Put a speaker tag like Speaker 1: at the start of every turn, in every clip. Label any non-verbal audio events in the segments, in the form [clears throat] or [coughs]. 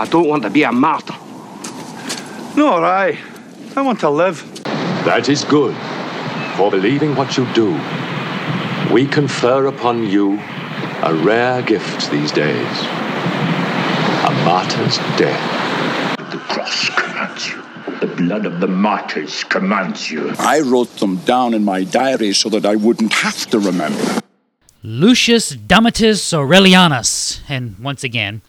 Speaker 1: I don't want to be a martyr.
Speaker 2: Nor I. I want to live.
Speaker 3: That is good. For believing what you do, we confer upon you a rare gift these days a martyr's death.
Speaker 4: The cross commands you. The blood of the martyrs commands you.
Speaker 5: I wrote them down in my diary so that I wouldn't have to remember.
Speaker 6: Lucius Domitius Aurelianus. And once again,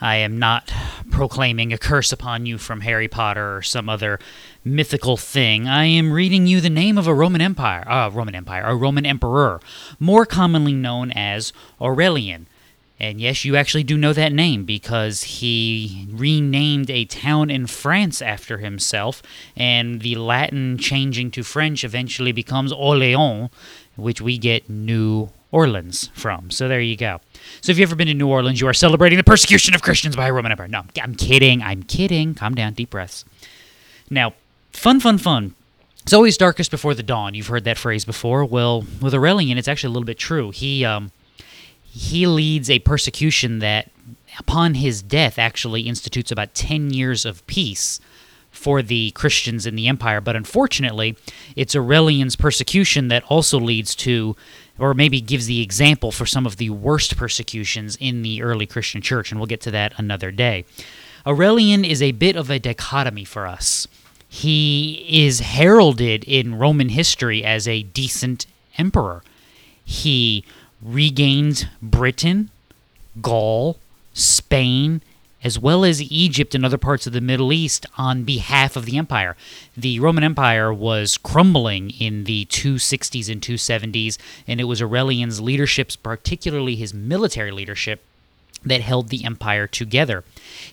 Speaker 6: I am not proclaiming a curse upon you from Harry Potter or some other mythical thing. I am reading you the name of a Roman Empire, uh, Roman Empire, a Roman emperor, more commonly known as Aurelian. And yes, you actually do know that name because he renamed a town in France after himself, and the Latin changing to French eventually becomes Orléans, which we get New Orleans from. So there you go. So if you've ever been to New Orleans, you are celebrating the persecution of Christians by a Roman Empire. No, I'm kidding. I'm kidding. Calm down. Deep breaths. Now, fun, fun, fun. It's always darkest before the dawn. You've heard that phrase before. Well, with Aurelian, it's actually a little bit true. He um, he leads a persecution that, upon his death, actually institutes about ten years of peace for the Christians in the empire. But unfortunately, it's Aurelian's persecution that also leads to or maybe gives the example for some of the worst persecutions in the early Christian church, and we'll get to that another day. Aurelian is a bit of a dichotomy for us. He is heralded in Roman history as a decent emperor. He regains Britain, Gaul, Spain, as well as Egypt and other parts of the Middle East on behalf of the empire. The Roman Empire was crumbling in the 260s and 270s, and it was Aurelian's leadership, particularly his military leadership, that held the empire together.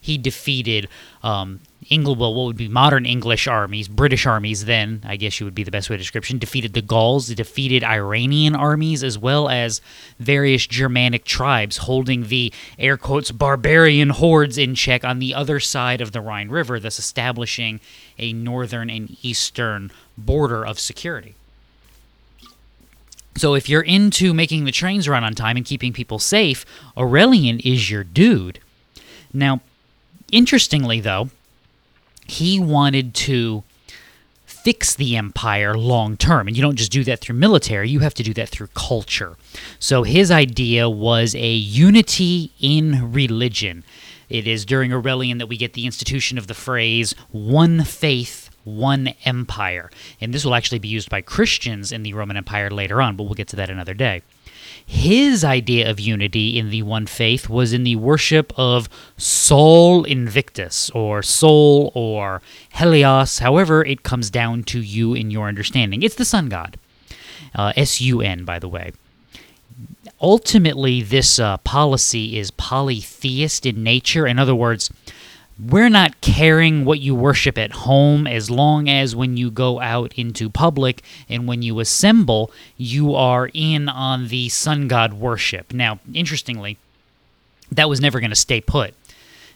Speaker 6: He defeated um, Well, what would be modern English armies, British armies then, I guess you would be the best way to description, defeated the Gauls, defeated Iranian armies, as well as various Germanic tribes, holding the air quotes barbarian hordes in check on the other side of the Rhine River, thus establishing a northern and eastern border of security. So if you're into making the trains run on time and keeping people safe, Aurelian is your dude. Now, interestingly though, he wanted to fix the empire long term. And you don't just do that through military, you have to do that through culture. So his idea was a unity in religion. It is during Aurelian that we get the institution of the phrase one faith, one empire. And this will actually be used by Christians in the Roman Empire later on, but we'll get to that another day. His idea of unity in the one faith was in the worship of Sol Invictus, or Sol, or Helios, however it comes down to you in your understanding. It's the sun god. Uh, S U N, by the way. Ultimately, this uh, policy is polytheist in nature. In other words, we're not caring what you worship at home as long as when you go out into public and when you assemble, you are in on the sun god worship. Now, interestingly, that was never going to stay put.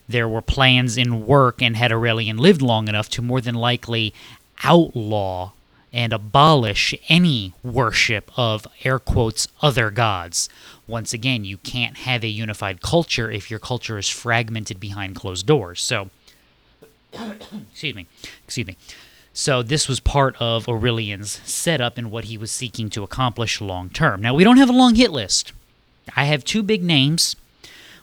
Speaker 6: There were plans in work, and had Aurelian lived long enough to more than likely outlaw and abolish any worship of air quotes other gods. Once again, you can't have a unified culture if your culture is fragmented behind closed doors. So, [coughs] excuse me, excuse me. So this was part of Aurelian's setup and what he was seeking to accomplish long term. Now we don't have a long hit list. I have two big names.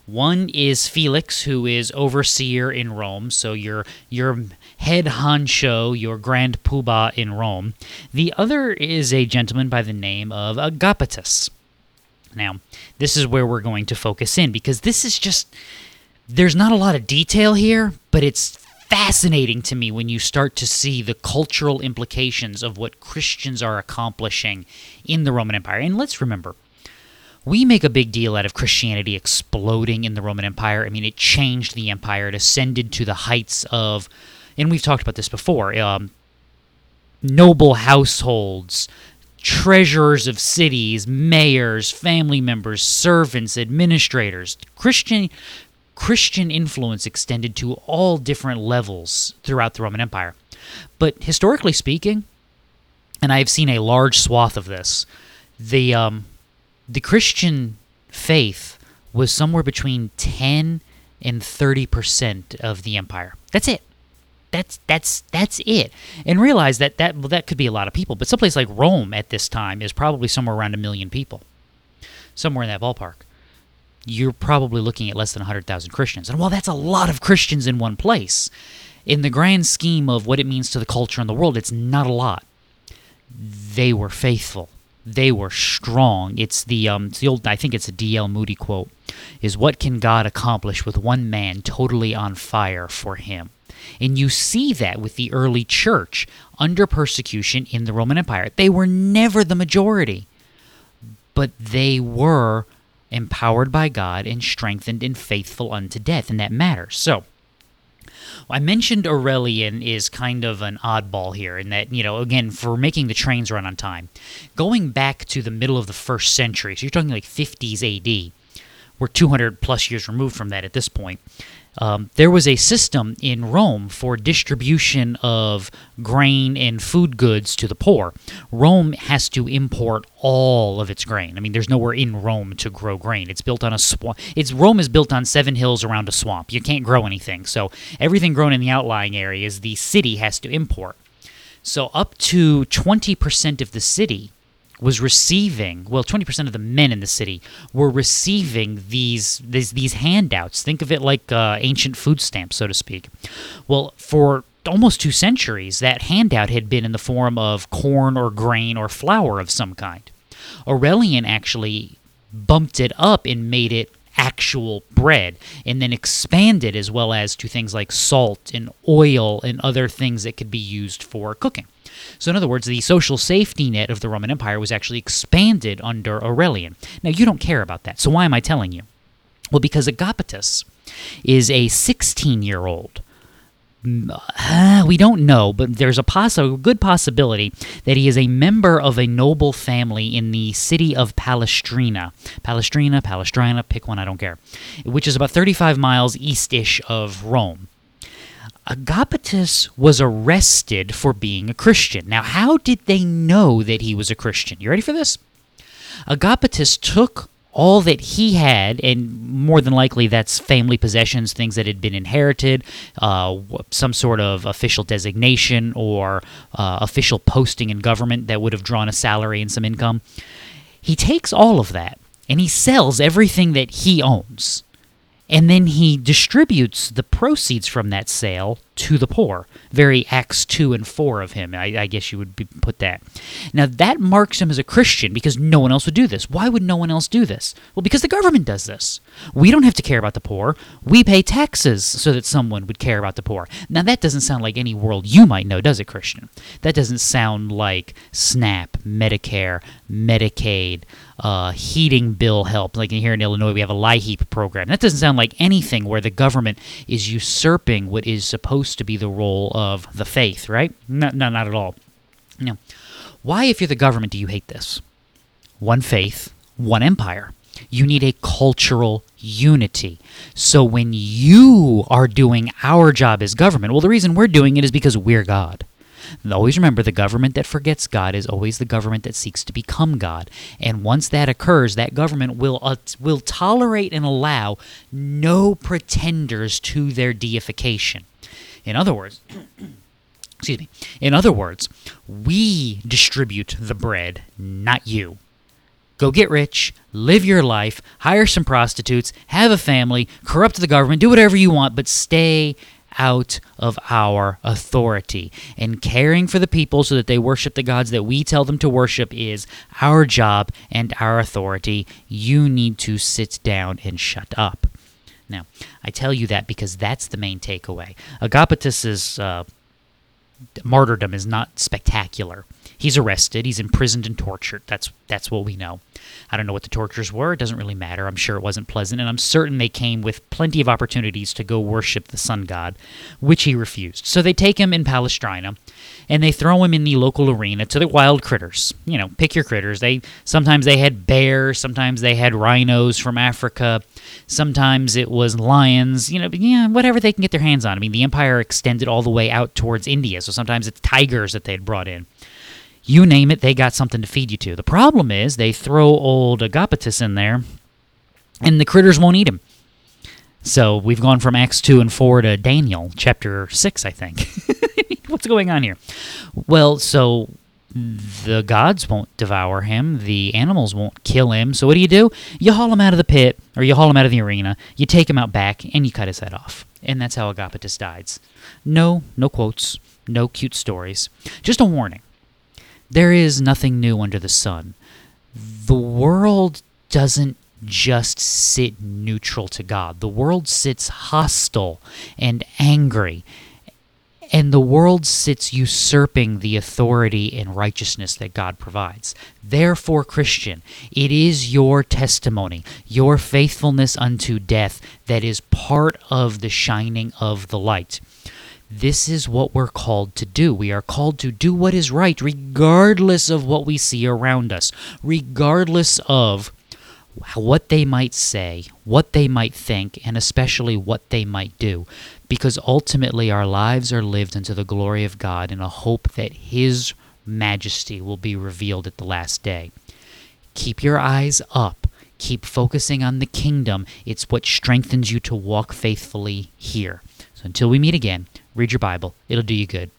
Speaker 6: One is Felix, who is overseer in Rome, so your your head honcho, your grand poobah in Rome. The other is a gentleman by the name of Agapetus. Now, this is where we're going to focus in because this is just there's not a lot of detail here, but it's fascinating to me when you start to see the cultural implications of what Christians are accomplishing in the Roman Empire. And let's remember, we make a big deal out of Christianity exploding in the Roman Empire. I mean, it changed the empire, it ascended to the heights of, and we've talked about this before, um, noble households, treasurers of cities, mayors, family members, servants, administrators. Christian Christian influence extended to all different levels throughout the Roman Empire. But historically speaking, and I've seen a large swath of this, the um, the Christian faith was somewhere between 10 and 30% of the empire. That's it. That's that's that's it. And realize that that well, that could be a lot of people, but someplace like Rome at this time is probably somewhere around a million people. Somewhere in that ballpark. You're probably looking at less than 100,000 Christians. And while that's a lot of Christians in one place, in the grand scheme of what it means to the culture and the world, it's not a lot. They were faithful. They were strong. It's the um, it's the old. I think it's a D.L. Moody quote. Is what can God accomplish with one man totally on fire for Him? And you see that with the early church under persecution in the Roman Empire. They were never the majority, but they were empowered by God and strengthened and faithful unto death, and that matters. So, I mentioned Aurelian is kind of an oddball here in that, you know, again, for making the trains run on time. Going back to the middle of the first century, so you're talking like 50s AD, we're 200 plus years removed from that at this point. Um, there was a system in Rome for distribution of grain and food goods to the poor. Rome has to import all of its grain. I mean, there's nowhere in Rome to grow grain. It's built on a swamp. It's Rome is built on seven hills around a swamp. You can't grow anything. So everything grown in the outlying areas, the city has to import. So up to 20% of the city was receiving well 20% of the men in the city were receiving these these, these handouts. Think of it like uh, ancient food stamps so to speak. Well for almost two centuries that handout had been in the form of corn or grain or flour of some kind. Aurelian actually bumped it up and made it actual bread and then expanded as well as to things like salt and oil and other things that could be used for cooking so, in other words, the social safety net of the Roman Empire was actually expanded under Aurelian. Now, you don't care about that. So, why am I telling you? Well, because Agapetus is a 16 year old. Uh, we don't know, but there's a, poss- a good possibility that he is a member of a noble family in the city of Palestrina. Palestrina, Palestrina, pick one, I don't care. Which is about 35 miles east-ish of Rome. Agapetus was arrested for being a Christian. Now, how did they know that he was a Christian? You ready for this? Agapetus took all that he had, and more than likely that's family possessions, things that had been inherited, uh, some sort of official designation or uh, official posting in government that would have drawn a salary and some income. He takes all of that and he sells everything that he owns and then he distributes the proceeds from that sale to the poor. Very Acts 2 and 4 of him, I, I, guess you would be, put that. Now, that marks him as a Christian because no one else would do this. Why would no one else do this? Well, because the government does this. We don't have to care about the poor. We pay taxes so that someone would care about the poor. Now, that doesn't sound like any world you might know, does it, Christian? That doesn't sound like SNAP, Medicare, Medicaid, uh, heating bill help. Like here in Illinois, we have a LIHEAP program. That doesn't sound like anything where the government is usurping what is supposed to be the role of the faith, right? No, no not at all. Now, why, if you're the government, do you hate this? One faith, one empire. You need a cultural unity. So when you are doing our job as government, well, the reason we're doing it is because we're God. Always remember the government that forgets God is always the government that seeks to become God. And once that occurs, that government will uh, will tolerate and allow no pretenders to their deification. In other words, [clears throat] excuse me. In other words, we distribute the bread, not you. Go get rich, live your life, hire some prostitutes, have a family, corrupt the government, do whatever you want, but stay out of our authority. And caring for the people so that they worship the gods that we tell them to worship is our job and our authority. You need to sit down and shut up. Now, I tell you that because that's the main takeaway. Agapetus's uh, martyrdom is not spectacular. He's arrested, he's imprisoned and tortured. That's that's what we know. I don't know what the tortures were. It doesn't really matter. I'm sure it wasn't pleasant, and I'm certain they came with plenty of opportunities to go worship the sun god, which he refused. So they take him in Palestrina, and they throw him in the local arena to the wild critters. You know, pick your critters. They sometimes they had bears, sometimes they had rhinos from Africa, sometimes it was lions. You know, yeah, whatever they can get their hands on. I mean, the empire extended all the way out towards India, so sometimes it's tigers that they had brought in. You name it, they got something to feed you to. The problem is they throw old Agapetus in there, and the critters won't eat him. So we've gone from Acts 2 and 4 to Daniel chapter 6, I think. [laughs] What's going on here? Well, so the gods won't devour him, the animals won't kill him. So what do you do? You haul him out of the pit, or you haul him out of the arena, you take him out back, and you cut his head off. And that's how Agapetus dies. No, no quotes, no cute stories. Just a warning. There is nothing new under the sun. The world doesn't just sit neutral to God. The world sits hostile and angry. And the world sits usurping the authority and righteousness that God provides. Therefore, Christian, it is your testimony, your faithfulness unto death, that is part of the shining of the light. This is what we're called to do. We are called to do what is right, regardless of what we see around us, regardless of what they might say, what they might think, and especially what they might do. Because ultimately, our lives are lived unto the glory of God in a hope that His majesty will be revealed at the last day. Keep your eyes up. Keep focusing on the kingdom. It's what strengthens you to walk faithfully here. So until we meet again, read your Bible. It'll do you good.